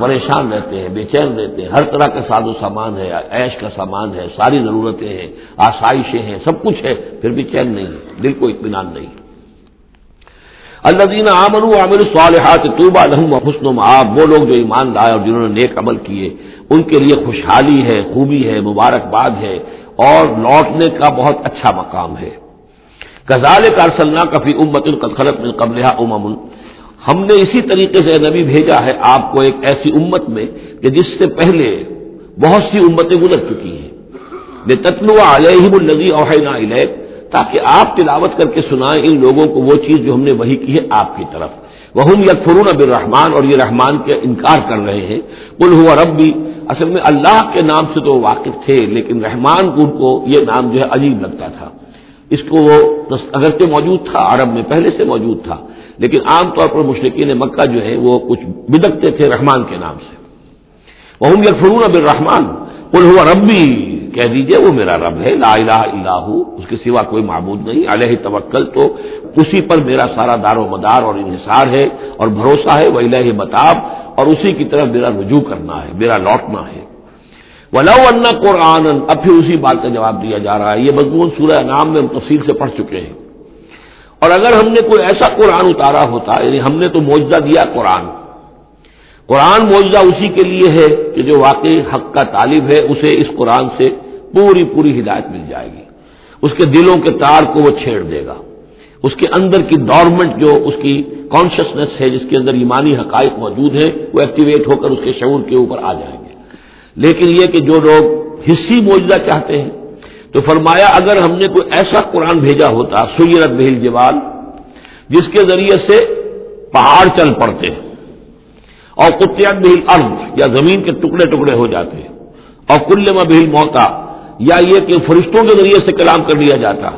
پریشان رہتے ہیں، بے چین رہتے ہیں۔ ہر طرح کا ساز و سامان ہے، عیش کا سامان ہے، ساری ضرورتیں ہیں، آسائشیں ہیں، سب کچھ ہے، پھر بھی چین نہیں ہے دل کو اطمینان نہیں۔ اللہ دین عامر عامر صالحات طوبہ لہم حسن معاب، وہ لوگ جو ایمان لائے اور جنہوں نے نیک عمل کیے، ان کے لیے خوشحالی ہے، خوبی ہے، مبارکباد ہے۔ اور لوٹنے کا بہت اچھا مقام ہے۔ غزال کارسلنا کفی امت القلط میں قبل امن ہم نے اسی طریقے سے نبی بھیجا ہے، آپ کو ایک ایسی امت میں کہ جس سے پہلے بہت سی امتیں گزر چکی ہیں۔ بے تتلو علیہم النزی اوحینا علیہ تاکہ آپ تلاوت کر کے سنائیں ان لوگوں کو وہ چیز جو ہم نے وہی کی ہے آپ کی طرف۔ وہ یا فرون اب اور یہ رحمان کے انکار کر رہے ہیں۔ کل ہوا رب بھی اصل میں اللہ کے نام سے تو واقف تھے، لیکن رحمان کو ان کو یہ نام جو ہے عجیب لگتا تھا۔ اس کو وہ اگرچہ موجود تھا، عرب میں پہلے سے موجود تھا، لیکن عام طور پر مشرقین مکہ جو ہے وہ کچھ بدکتے تھے رحمان کے نام سے۔ وہ یکفرون اب رحمان کل ہوا ربی کہہ دیجیے وہ میرا رب ہے، لا الہ الا ہو، اس کے سوا کوئی معبود نہیں۔ علیہ توکل تو اسی پر میرا سارا دار و مدار اور انحصار ہے اور بھروسہ ہے، وہ الہ متاب، اور اسی کی طرف میرا رجوع کرنا ہے، میرا لوٹنا ہے۔ ولو ان قرآن اب پھر اسی بات کا جواب دیا جا رہا ہے۔ یہ مضمون سورہ نام میں ہم تفصیل سے پڑھ چکے ہیں۔ اور اگر ہم نے کوئی ایسا قرآن اتارا ہوتا یعنی ہم نے تو معجزہ دیا قرآن۔ قرآن معجزہ اسی کے لیے ہے کہ جو واقعی حق کا طالب ہے، اسے اس قرآن سے پوری پوری ہدایت مل جائے گی۔ اس کے دلوں کے تار کو وہ چھیڑ دے گا۔ اس کے اندر کی ڈورمنٹ جو اس کی کانشیسنیس ہے، جس کے اندر ایمانی حقائق موجود ہیں، وہ ایکٹیویٹ ہو کر اس کے شعور کے اوپر آ جائیں گے۔ لیکن یہ کہ جو لوگ حصی معجزہ چاہتے ہیں، تو فرمایا اگر ہم نے کوئی ایسا قرآن بھیجا ہوتا، سیرت بہل جوال جس کے ذریعے سے پہاڑ چل پڑتے ہیں اور کتیات بہل ارد یا زمین کے ٹکڑے ٹکڑے ہو جاتے ہیں اور کل میں بہل موتا یا یہ کہ فرشتوں کے ذریعے سے کلام کر لیا جاتا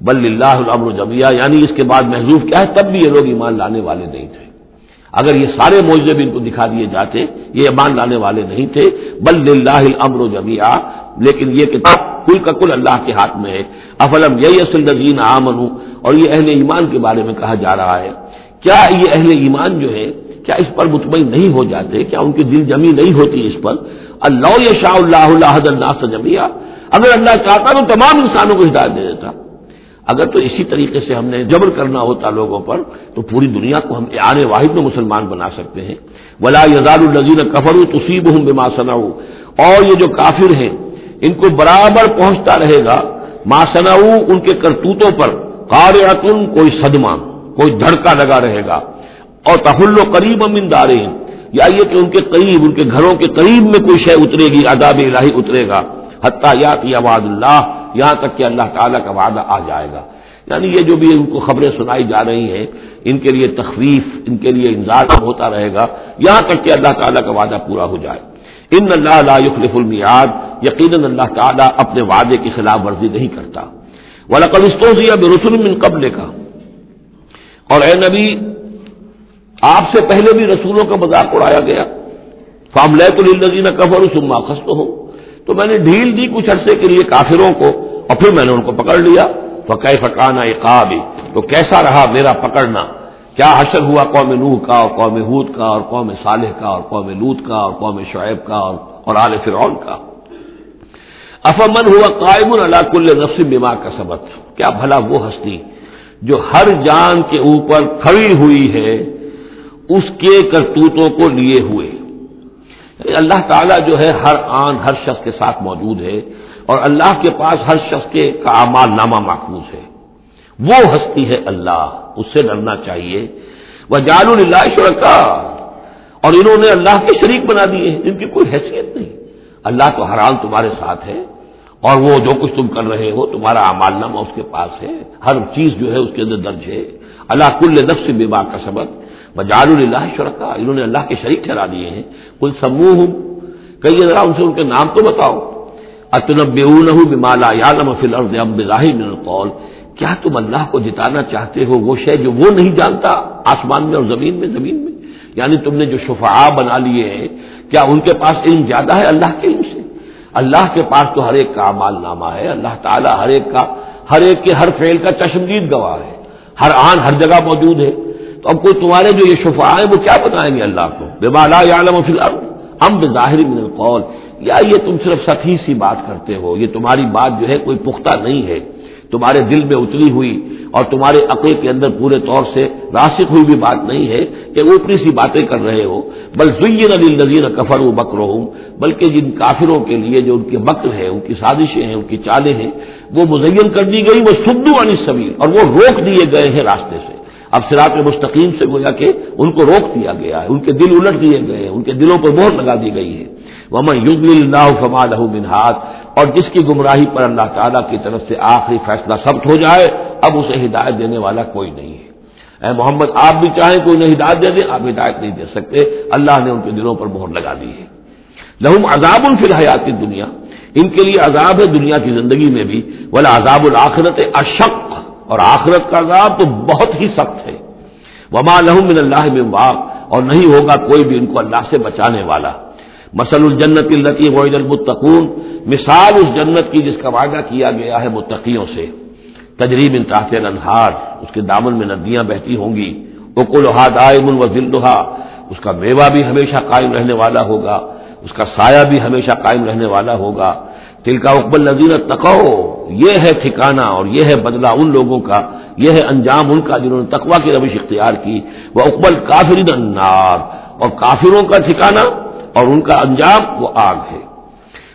بل اللہ الامر جمعیہ یعنی اس کے بعد محضوف کیا ہے؟ تب بھی یہ لوگ ایمان لانے والے نہیں تھے۔ اگر یہ سارے معجزے بھی ان کو دکھا دیے جاتے، یہ ایمان لانے والے نہیں تھے۔ بل اللہ الامر جمعیہ لیکن یہ کتاب کل کا کل اللہ کے ہاتھ میں ہے۔ افلم یہ اصل نظین آمن اور یہ اہل ایمان کے بارے میں کہا جا رہا ہے۔ کیا یہ اہل ایمان جو ہے کیا اس پر مطمئن نہیں ہو جاتے؟ کیا ان کی دل جمی نہیں ہوتی اس پر؟ اللہ یہ شاہ اللہ اللہ اللہ جمیا اگر اللہ چاہتا تو تمام انسانوں کو ہدایت دے دیتا۔ اگر تو اسی طریقے سے ہم نے جبر کرنا ہوتا لوگوں پر، تو پوری دنیا کو ہم آنے واحد میں مسلمان بنا سکتے ہیں۔ ولا یزال النزین کفر تصیب ہوں بے ماسنا اور یہ جو کافر ہیں، ان کو برابر پہنچتا رہے گا۔ ماسنا ان کے کرتوتوں پر۔ قارعتن کوئی صدمہ، کوئی دھڑکا لگا رہے گا۔ اور تحل و قریب امین دارے یا یہ کہ ان کے قریب، ان کے گھروں کے قریب میں کوئی شے اترے گی اداب الہی اترے گا۔ حتیٰ یا وعد اللہ، یہاں تک کہ اللہ تعالیٰ کا وعدہ آ جائے گا۔ یعنی یہ جو بھی ان کو خبریں سنائی جا رہی ہیں، ان کے لیے تخفیف ان کے لیے انضار ہوتا رہے گا۔ یہاں تک کہ اللہ تعالیٰ کا وعدہ پورا ہو جائے۔ ان اللہ لا يخلف المیاد یقیناً اللہ تعالیٰ اپنے وعدے کی خلاف ورزی نہیں کرتا۔ ولقستوں بے رسول من قبل کا اور اے نبی آپ سے پہلے بھی رسولوں کا مذاق اڑایا گیا۔ فام لیت الزین کفر سما خست ہو تو میں نے ڈھیل دی کچھ عرصے کے لیے کافروں کو اور پھر میں نے ان کو پکڑ لیا۔ فقہ فکانا اقاب تو کیسا رہا میرا پکڑنا؟ کیا حشر ہوا قوم نوح کا اور قوم ہود کا اور قوم صالح کا اور قوم لوت کا اور قوم شعیب کا اور اور آل فرعون کا؟ افمن ہوا قائم اللہ کل نفس بما کا سبق کیا بھلا وہ ہستی جو ہر جان کے اوپر کھڑی ہوئی ہے اس کے کرتوتوں کو لیے ہوئے۔ اللہ تعالیٰ جو ہے ہر آن ہر شخص کے ساتھ موجود ہے اور اللہ کے پاس ہر شخص کے کا اعمال نامہ محفوظ ہے۔ وہ ہستی ہے اللہ، اس سے ڈرنا چاہیے۔ وہ جال اللہ شرکا اور انہوں نے اللہ کے شریک بنا دیے ہیں جن کی کوئی حیثیت نہیں۔ اللہ تو حرام تمہارے ساتھ ہے اور وہ جو کچھ تم کر رہے ہو، تمہارا امال نامہ اس کے پاس ہے۔ ہر چیز جو ہے اس کے اندر درج ہے۔ اللہ کل نفس بے کا سبق بجال اللہ شرکا انہوں نے اللہ کے شریک ٹھہرا دیے ہیں۔ کل سموہ ہوں کئی ذرا ان سے ان کے نام تو بتاؤ۔ اتنب بمالا یالم فل من القول؟ کیا تم اللہ کو جتانا چاہتے ہو وہ شے جو وہ نہیں جانتا؟ آسمان میں اور زمین میں زمین میں۔ یعنی تم نے جو شفا بنا لیے ہیں، کیا ان کے پاس علم زیادہ ہے اللہ کے علم سے؟ اللہ کے پاس تو ہر ایک کا مال نامہ ہے۔ اللہ تعالیٰ ہر ایک کا، ہر ایک کے ہر فعل کا چشمدید گواہ ہے۔ ہر آن ہر جگہ موجود ہے۔ تو اب کوئی تمہارے جو یہ شفا ہے وہ کیا بتائیں گے اللہ کو؟ بے بالا عالم فی الارض ہم بظاہر من القول. یا یہ تم صرف سخی سی بات کرتے ہو، یہ تمہاری بات جو ہے کوئی پختہ نہیں ہے۔ تمہارے دل میں اتری ہوئی اور تمہارے عقے کے اندر پورے طور سے راسک ہوئی بھی بات نہیں ہے کہ اوپری سی باتیں کر رہے ہو۔ بل زین علی نذیر کفر و بکر بلکہ جن کافروں کے لیے جو ان کے بکر ہے ان کی سازشیں ہیں، ان کی چالیں ہیں، وہ مزین کر دی گئی، وہ سدو علی سبیر اور وہ روک دیے گئے ہیں راستے سے۔ اب سراط مستقیم سے گویا کہ ان کو روک دیا گیا ہے، ان کے دل الٹ دیے گئے ہیں، ان کے دلوں پر مہر لگا دی گئی ہے۔ وہ میں یوگ اللہ فما لہو بنہاد اور جس کی گمراہی پر اللہ تعالیٰ کی طرف سے آخری فیصلہ ثبت ہو جائے، اب اسے ہدایت دینے والا کوئی نہیں ہے۔ اے محمد، آپ بھی چاہیں کوئی نہ ہدایت دے دیں آپ ہدایت نہیں دے سکتے۔ اللہ نے ان کے دلوں پر مہر لگا دی ہے۔ لہم عذاب الفی حیاتی دنیا ان کے لیے عذاب ہے دنیا کی زندگی میں بھی۔ بولا عذاب الآخرت اشق اور آخرت کا عذاب تو بہت ہی سخت ہے۔ وما لہم من اللہ میں واق۔ اور نہیں ہوگا کوئی بھی ان کو اللہ سے بچانے والا۔ مسل الجنت الرتی وعید المتقون۔ مثال اس جنت کی جس کا وعدہ کیا گیا ہے متقیوں سے۔ تجریب ان تحت انہار اس کے دامن میں ندیاں بہتی ہوں گی۔ اکو لوہا دائم الوزلحا اس کا میوہ بھی ہمیشہ قائم رہنے والا ہوگا۔ اس کا سایہ بھی ہمیشہ قائم رہنے والا ہوگا۔ تل کا اقبال نذیر تقو یہ ہے ٹھکانا اور یہ ہے بدلہ ان لوگوں کا، یہ ہے انجام ان کا جنہوں نے تقوا کی روش اختیار کی۔ وہ اقبال کافر النار، اور کافروں کا ٹھکانا اور ان کا انجام وہ آگ ہے۔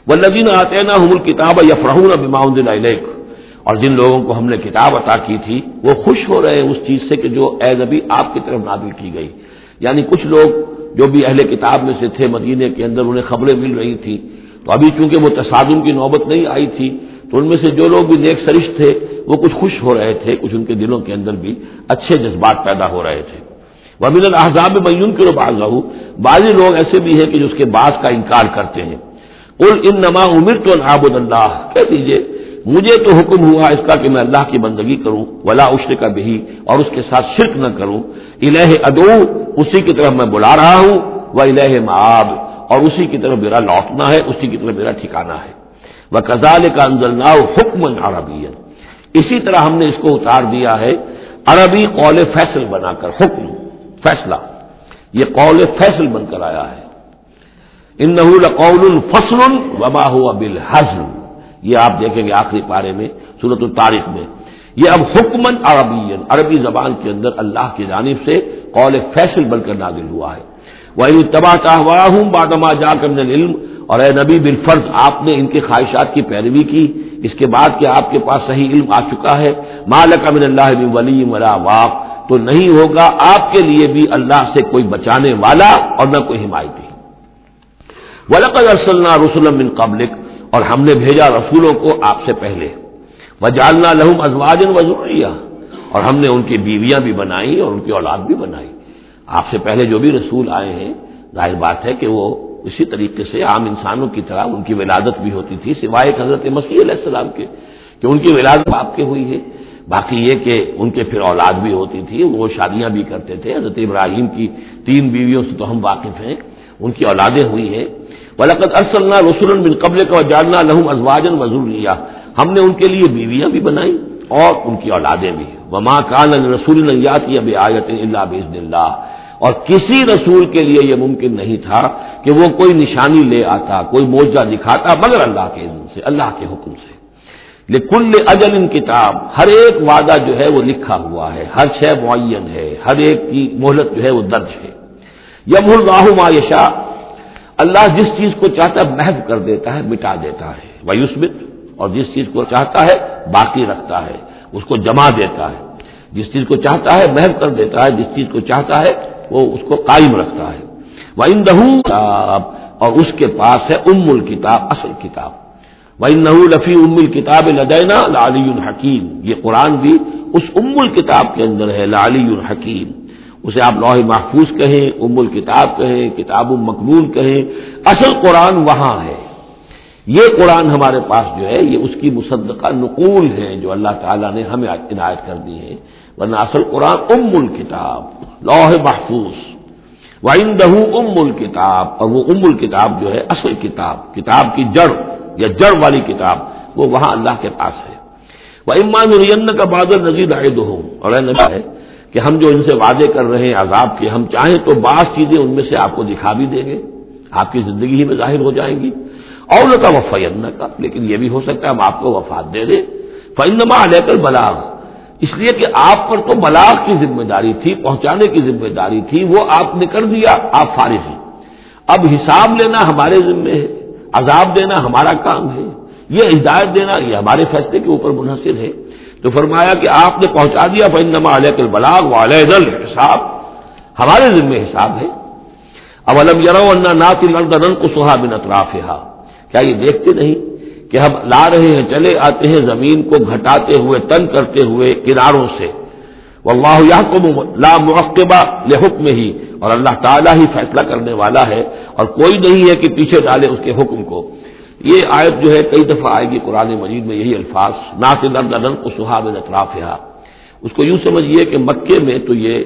وہ لذین آتے نا حمل کتاب یا فرحون اب اور جن لوگوں کو ہم نے کتاب عطا کی تھی، وہ خوش ہو رہے ہیں اس چیز سے کہ جو اے نبی آپ کی طرف نادل کی گئی۔ یعنی کچھ لوگ جو بھی اہل کتاب میں سے تھے مدینے کے اندر، انہیں خبریں مل رہی تھی تو ابھی چونکہ وہ تصادم کی نوبت نہیں آئی تھی، تو ان میں سے جو لوگ بھی نیک سرش تھے، وہ کچھ خوش ہو رہے تھے، کچھ ان کے دلوں کے اندر بھی اچھے جذبات پیدا ہو رہے تھے۔ وبین الحضاب معیون کے باز رہو بعض لوگ ایسے بھی ہیں کہ جو اس کے بعض کا انکار کرتے ہیں۔ ال ان نما عمر تو الحاب اللہ کہہ دیجیے مجھے تو حکم ہوا اس کا کہ میں اللہ کی بندگی کروں، ولا عشر کا بھی اور اس کے ساتھ شرک نہ کروں۔ الہ ادو اسی کی طرف میں بلا رہا ہوں۔ وہ الہ معاب اور اسی کی طرف میرا لوٹنا ہے، اسی کی طرف میرا ٹھکانا ہے۔ وہ کزال کا انزلنا حکم عربی اسی طرح ہم نے اس کو اتار دیا ہے۔ عربی قول فیصل بنا کر، حکم، فیصلہ۔ یہ قول فیصل بن کر آیا ہے۔ ان قول الفصل وبا ہوا یہ آپ دیکھیں گے آخری پارے میں صورت الطارق میں۔ یہ اب حکمن عربی عربی زبان کے اندر اللہ کی جانب سے قول فیصل بن کر نازل ہوا ہے۔ وہ تباہ چاہوا ہوں بادما جا کر علم اور اے نبی بالفرض آپ نے ان کی خواہشات کی پیروی کی اس کے بعد کہ آپ کے پاس صحیح علم آ چکا ہے مالک امن اللہ ولی ولا واق تو نہیں ہوگا آپ کے لیے بھی اللہ سے کوئی بچانے والا اور نہ کوئی حمایتی ولقد ارسلنا رسول من قبلک اور ہم نے بھیجا رسولوں کو آپ سے پہلے وہ جالنا لہم ازواجن وزوریہ اور ہم نے ان کی بیویاں بھی بنائی اور ان کی اولاد بھی بنائی آپ سے پہلے جو بھی رسول آئے ہیں، ظاہر بات ہے کہ وہ اسی طریقے سے عام انسانوں کی طرح ان کی ولادت بھی ہوتی تھی، سوائے حضرت مسیح علیہ السلام کے، کہ ان کی ولادت آپ کے ہوئی ہے۔ باقی یہ کہ ان کے پھر اولاد بھی ہوتی تھی، وہ شادیاں بھی کرتے تھے۔ حضرت ابراہیم کی تین بیویوں سے تو ہم واقف ہیں، ان کی اولادیں ہوئی ہیں۔ ولقت ارسلنا رسول بن قبل کا جاننا لہم ازواجن وزور لیا ہم نے ان کے لیے بیویاں بھی بنائی اور ان کی اولادیں بھی۔ وما کان رسول نیات اب آیت اللہ بزن اللہ اور کسی رسول کے لیے یہ ممکن نہیں تھا کہ وہ کوئی نشانی لے آتا، کوئی موجہ دکھاتا مگر اللہ کے علم سے، اللہ کے حکم سے۔ کل اجل ان کتاب، ہر ایک وعدہ جو ہے وہ لکھا ہوا ہے، ہر شے معین ہے، ہر ایک کی مہلت جو ہے وہ درج ہے۔ یم اللہ ما یشا اللہ جس چیز کو چاہتا ہے محو کر دیتا ہے، مٹا دیتا ہے۔ ویوسمت اور جس چیز کو چاہتا ہے باقی رکھتا ہے، اس کو جما دیتا ہے۔ جس چیز کو چاہتا ہے محو کر دیتا ہے، جس چیز کو چاہتا ہے وہ اس کو قائم رکھتا ہے۔ وہ ان اور اس کے پاس ہے ام الکتاب اصل کتاب۔ وہ نہ لفی ام الکتاب لدینا لالی الحکیم یہ قرآن بھی اس ام الکتاب کے اندر ہے لالی الحکیم اسے آپ لوہ محفوظ کہیں ام الکتاب کہیں، کتاب المقبول کہیں۔ اصل قرآن وہاں ہے۔ یہ قرآن ہمارے پاس جو ہے، یہ اس کی مصدقہ نقول ہے جو اللہ تعالیٰ نے ہمیں عنایت کر دی ہے ورنہ اصل قرآن ام الکتاب، لوح محفوظ وائندہ ام الکتاب، اور وہ ام الکتاب جو ہے اصل کتاب کتاب کی جڑ یا جڑ والی کتاب، وہ وہاں اللہ کے پاس ہے۔ وہ امان الین کا بادل نظیر آئے دو اور ہے کہ ہم جو ان سے وعدے کر رہے ہیں، عذاب کے، ہم چاہیں تو بعض چیزیں ان میں سے آپ کو دکھا بھی دیں گے۔ آپ کی زندگی ہی میں ظاہر ہو جائیں گی۔ اور کا وفین کا لیکن یہ بھی ہو سکتا ہے ہم آپ کو وفات دے دیں۔ فنما علیہ کر بلاغ اس لیے کہ آپ پر تو بلاغ کی ذمہ داری تھی، پہنچانے کی ذمہ داری تھی، وہ آپ نے کر دیا، آپ فارغ ہیں۔ اب حساب لینا ہمارے ذمے ہے، عذاب دینا ہمارا کام ہے، یہ ہدایت دینا یہ ہمارے فیصلے کے اوپر منحصر ہے۔ تو فرمایا کہ آپ نے پہنچا دیا فنما علیہ کل بلاغ علیہ حساب ہمارے ذمے حساب ہے۔ اب علم یرو نات الردن کو سہا بن اطراف کیا یہ دیکھتے نہیں؟ کہ ہم لا رہے ہیں، چلے آتے ہیں، زمین کو گھٹاتے ہوئے، تنگ کرتے ہوئے کناروں سے۔ واللہ یحکم لا معقبہ لحکم ہی اور اللہ تعالیٰ ہی فیصلہ کرنے والا ہے۔ اور کوئی نہیں ہے کہ پیچھے ڈالے اس کے حکم کو۔ یہ آیت جو ہے، کئی دفعہ آئے گی قرآن مجید میں یہی الفاظ۔ ناط درد کو سہاب اطراف اس کو یوں سمجھیے کہ مکے میں تو یہ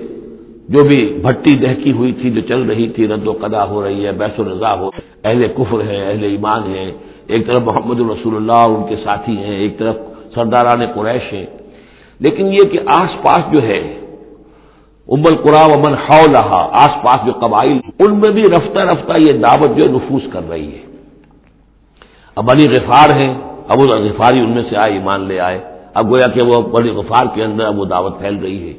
جو بھی بھٹی دہکی ہوئی تھی، جو چل رہی تھی، رد و قدا ہو رہی ہے، بیس و رضا ہو۔ اہل کفر ہے اہل ایمان ہے ایک طرف محمد الرسول اللہ ان کے ساتھی ہیں، ایک طرف سرداران قریش ہیں۔ لیکن یہ کہ آس پاس جو ہے، ام القرا امن ہو رہا آس پاس جو قبائل، ان میں بھی رفتہ رفتہ یہ دعوت جو ہے نفوس کر رہی ہے۔ اب علی غفار ہیں، ابو غفاری ان میں سے آئے، ایمان لے آئے۔ اب گویا کہ وہ بلی غفار کے اندر اب وہ دعوت پھیل رہی ہے۔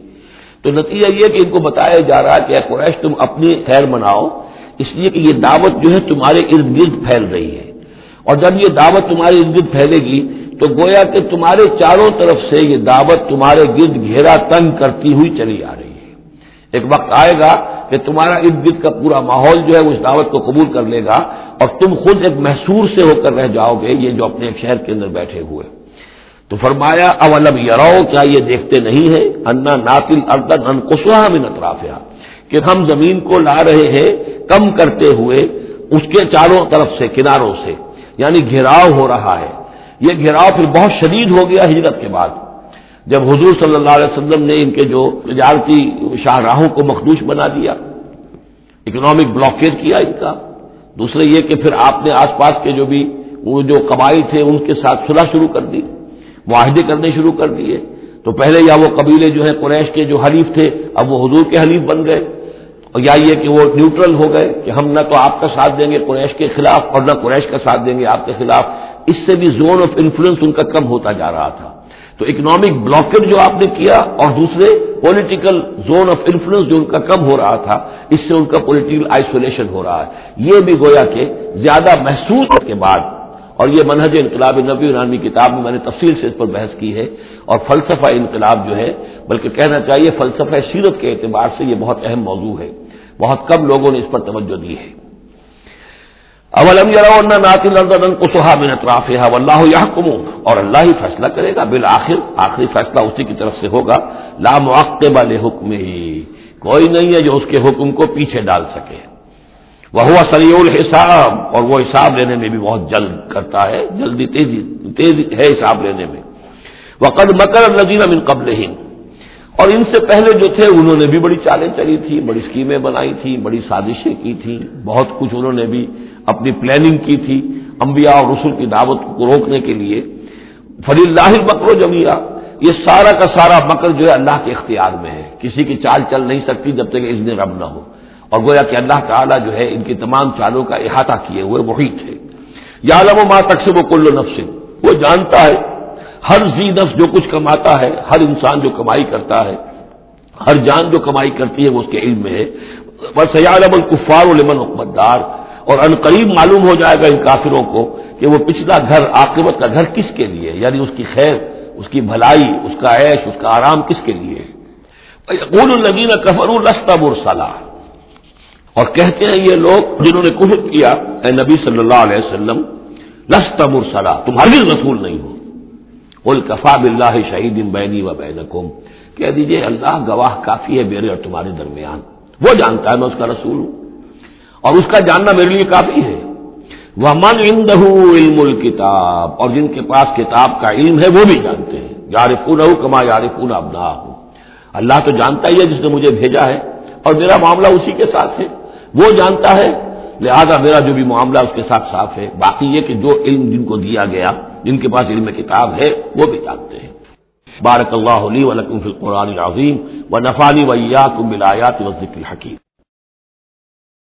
تو نتیجہ یہ کہ ان کو بتایا جا رہا ہے کہ قریش تم اپنی خیر مناؤ، اس لیے کہ یہ دعوت جو ہے تمہارے ارد گرد پھیل رہی ہے۔ اور جب یہ دعوت تمہارے ارد گرد پھیلے گی، تو گویا کہ تمہارے چاروں طرف سے یہ دعوت تمہارے گرد گھیرا تنگ کرتی ہوئی چلی آ رہی ہے۔ ایک وقت آئے گا کہ تمہارا ارد گرد کا پورا ماحول جو ہے اس دعوت کو قبول کر لے گا اور تم خود ایک محسور سے ہو کر رہ جاؤ گے، یہ جو اپنے ایک شہر کے اندر بیٹھے ہوئے۔ تو فرمایا اولب یارو کیا یہ دیکھتے نہیں ہے انا ناطل اردن ان کسوا میں کہ ہم زمین کو لا رہے ہیں، کم کرتے ہوئے، اس کے چاروں طرف سے، کناروں سے۔ یعنی گھیراؤ ہو رہا ہے۔ یہ گھیراؤ پھر بہت شدید ہو گیا ہجرت کے بعد۔ جب حضور صلی اللہ علیہ وسلم نے ان کے جو تجارتی شاہراہوں کو مخدوش بنا دیا اکنامک بلاکیج کیا ان کا۔ دوسرے یہ کہ پھر آپ نے آس پاس کے جو بھی وہ جو قبائل تھے ان کے ساتھ صلح شروع کر دی، معاہدے کرنے شروع کر دیے۔ تو پہلے یا وہ قبیلے جو ہیں قریش کے جو حلیف تھے، اب وہ حضور کے حلیف بن گئے۔ اور یا یہ کہ وہ نیوٹرل ہو گئے کہ ہم نہ تو آپ کا ساتھ دیں گے قریش کے خلاف اور نہ قریش کا ساتھ دیں گے آپ کے خلاف، اس سے بھی زون آف انفلوئنس ان کا کم ہوتا جا رہا تھا۔ تو اکنامک بلاکیج جو آپ نے کیا اور دوسرے پولیٹیکل زون آف انفلوئنس جو ان کا کم ہو رہا تھا، اس سے ان کا پولیٹیکل آئسولیشن ہو رہا ہے۔ یہ بھی گویا کہ زیادہ محسوس کے بعد اور یہ منہج انقلاب نبی نامی کتاب میں میں نے تفصیل سے اس پر بحث کی ہے اور فلسفہ انقلاب جو ہے، بلکہ کہنا چاہیے فلسفہ سیرت کے اعتبار سے یہ بہت اہم موضوع ہے، بہت کم لوگوں نے اس پر توجہ دی ہے۔ اولم ناطل کو سہا اطراف اور اللہ ہی فیصلہ کرے گا بالآخر، آخری فیصلہ اسی کی طرف سے ہوگا۔ لا معقب حکم ہی کوئی نہیں ہے جو اس کے حکم کو پیچھے ڈال سکے۔ وہ ہوا سری الحساب۔ اور وہ حساب لینے میں بھی بہت جلد کرتا ہے۔ جلدی تیزی تیزی ہے حساب لینے میں۔ وہ مکر نظیر من قبل اور ان سے پہلے جو تھے، انہوں نے بھی بڑی چالیں چلی تھی، بڑی اسکیمیں بنائی تھیں بڑی سازشیں کی تھیں بہت کچھ انہوں نے بھی اپنی پلاننگ کی تھی، انبیاء اور رسول کی دعوت کو روکنے کے لیے۔ فلی اللہ مکر و جمیا یہ سارا کا سارا مکر جو ہے اللہ کے اختیار میں ہے۔ کسی کی چال چل نہیں سکتی جب تک اس دن رب نہ ہو۔ اور گویا کہ اللہ تعالیٰ جو ہے ان کی تمام چالوں کا احاطہ کیے ہوئے وہی تھے یا لم و ماں تک سے وہ کل نفس، وہ جانتا ہے، ہر زی نفس جو کچھ کماتا ہے، ہر انسان جو کمائی کرتا ہے، ہر جان جو کمائی کرتی ہے وہ اس کے علم میں ہے۔ بس سیال الکفار لمن حکمت دار اور ان قریب معلوم ہو جائے گا ان کافروں کو کہ وہ پچھلا گھر، عاقبت کا گھر کس کے لیے یعنی اس کی خیر، اس کی بھلائی، اس کا عیش، اس کا آرام کس کے لیے یقون النگین کفر الرستہ مرسلہ اور کہتے ہیں یہ لوگ جنہوں نے کفر کیا، اے نبی صلی اللہ علیہ وسلم، لست مرسلا، تم ہرگز رسول نہیں ہو۔ الکفا بلّہ شہید بینی و بین کہہ دیجیے، اللہ گواہ کافی ہے میرے اور تمہارے درمیان۔ وہ جانتا ہے میں اس کا رسول ہوں۔ اور اس کا جاننا میرے لیے کافی ہے۔ وہ من اندہ علم الکتاب اور جن کے پاس کتاب کا علم ہے، وہ بھی جانتے ہیں۔ یارفون کما یارفون ابنا اللہ تو جانتا ہی ہے جس نے مجھے بھیجا ہے، اور میرا معاملہ اسی کے ساتھ ہے۔ وہ جانتا ہے۔ لہذا میرا جو بھی معاملہ اس کے ساتھ صاف ہے۔ باقی یہ کہ جو علم جن کو دیا گیا، جن کے پاس علم کتاب ہے، وہ بھی جانتے ہیں۔ بارک اللہ علی ولکم فی القرآن العظیم و نفانی ویا کم و ذکر حکیم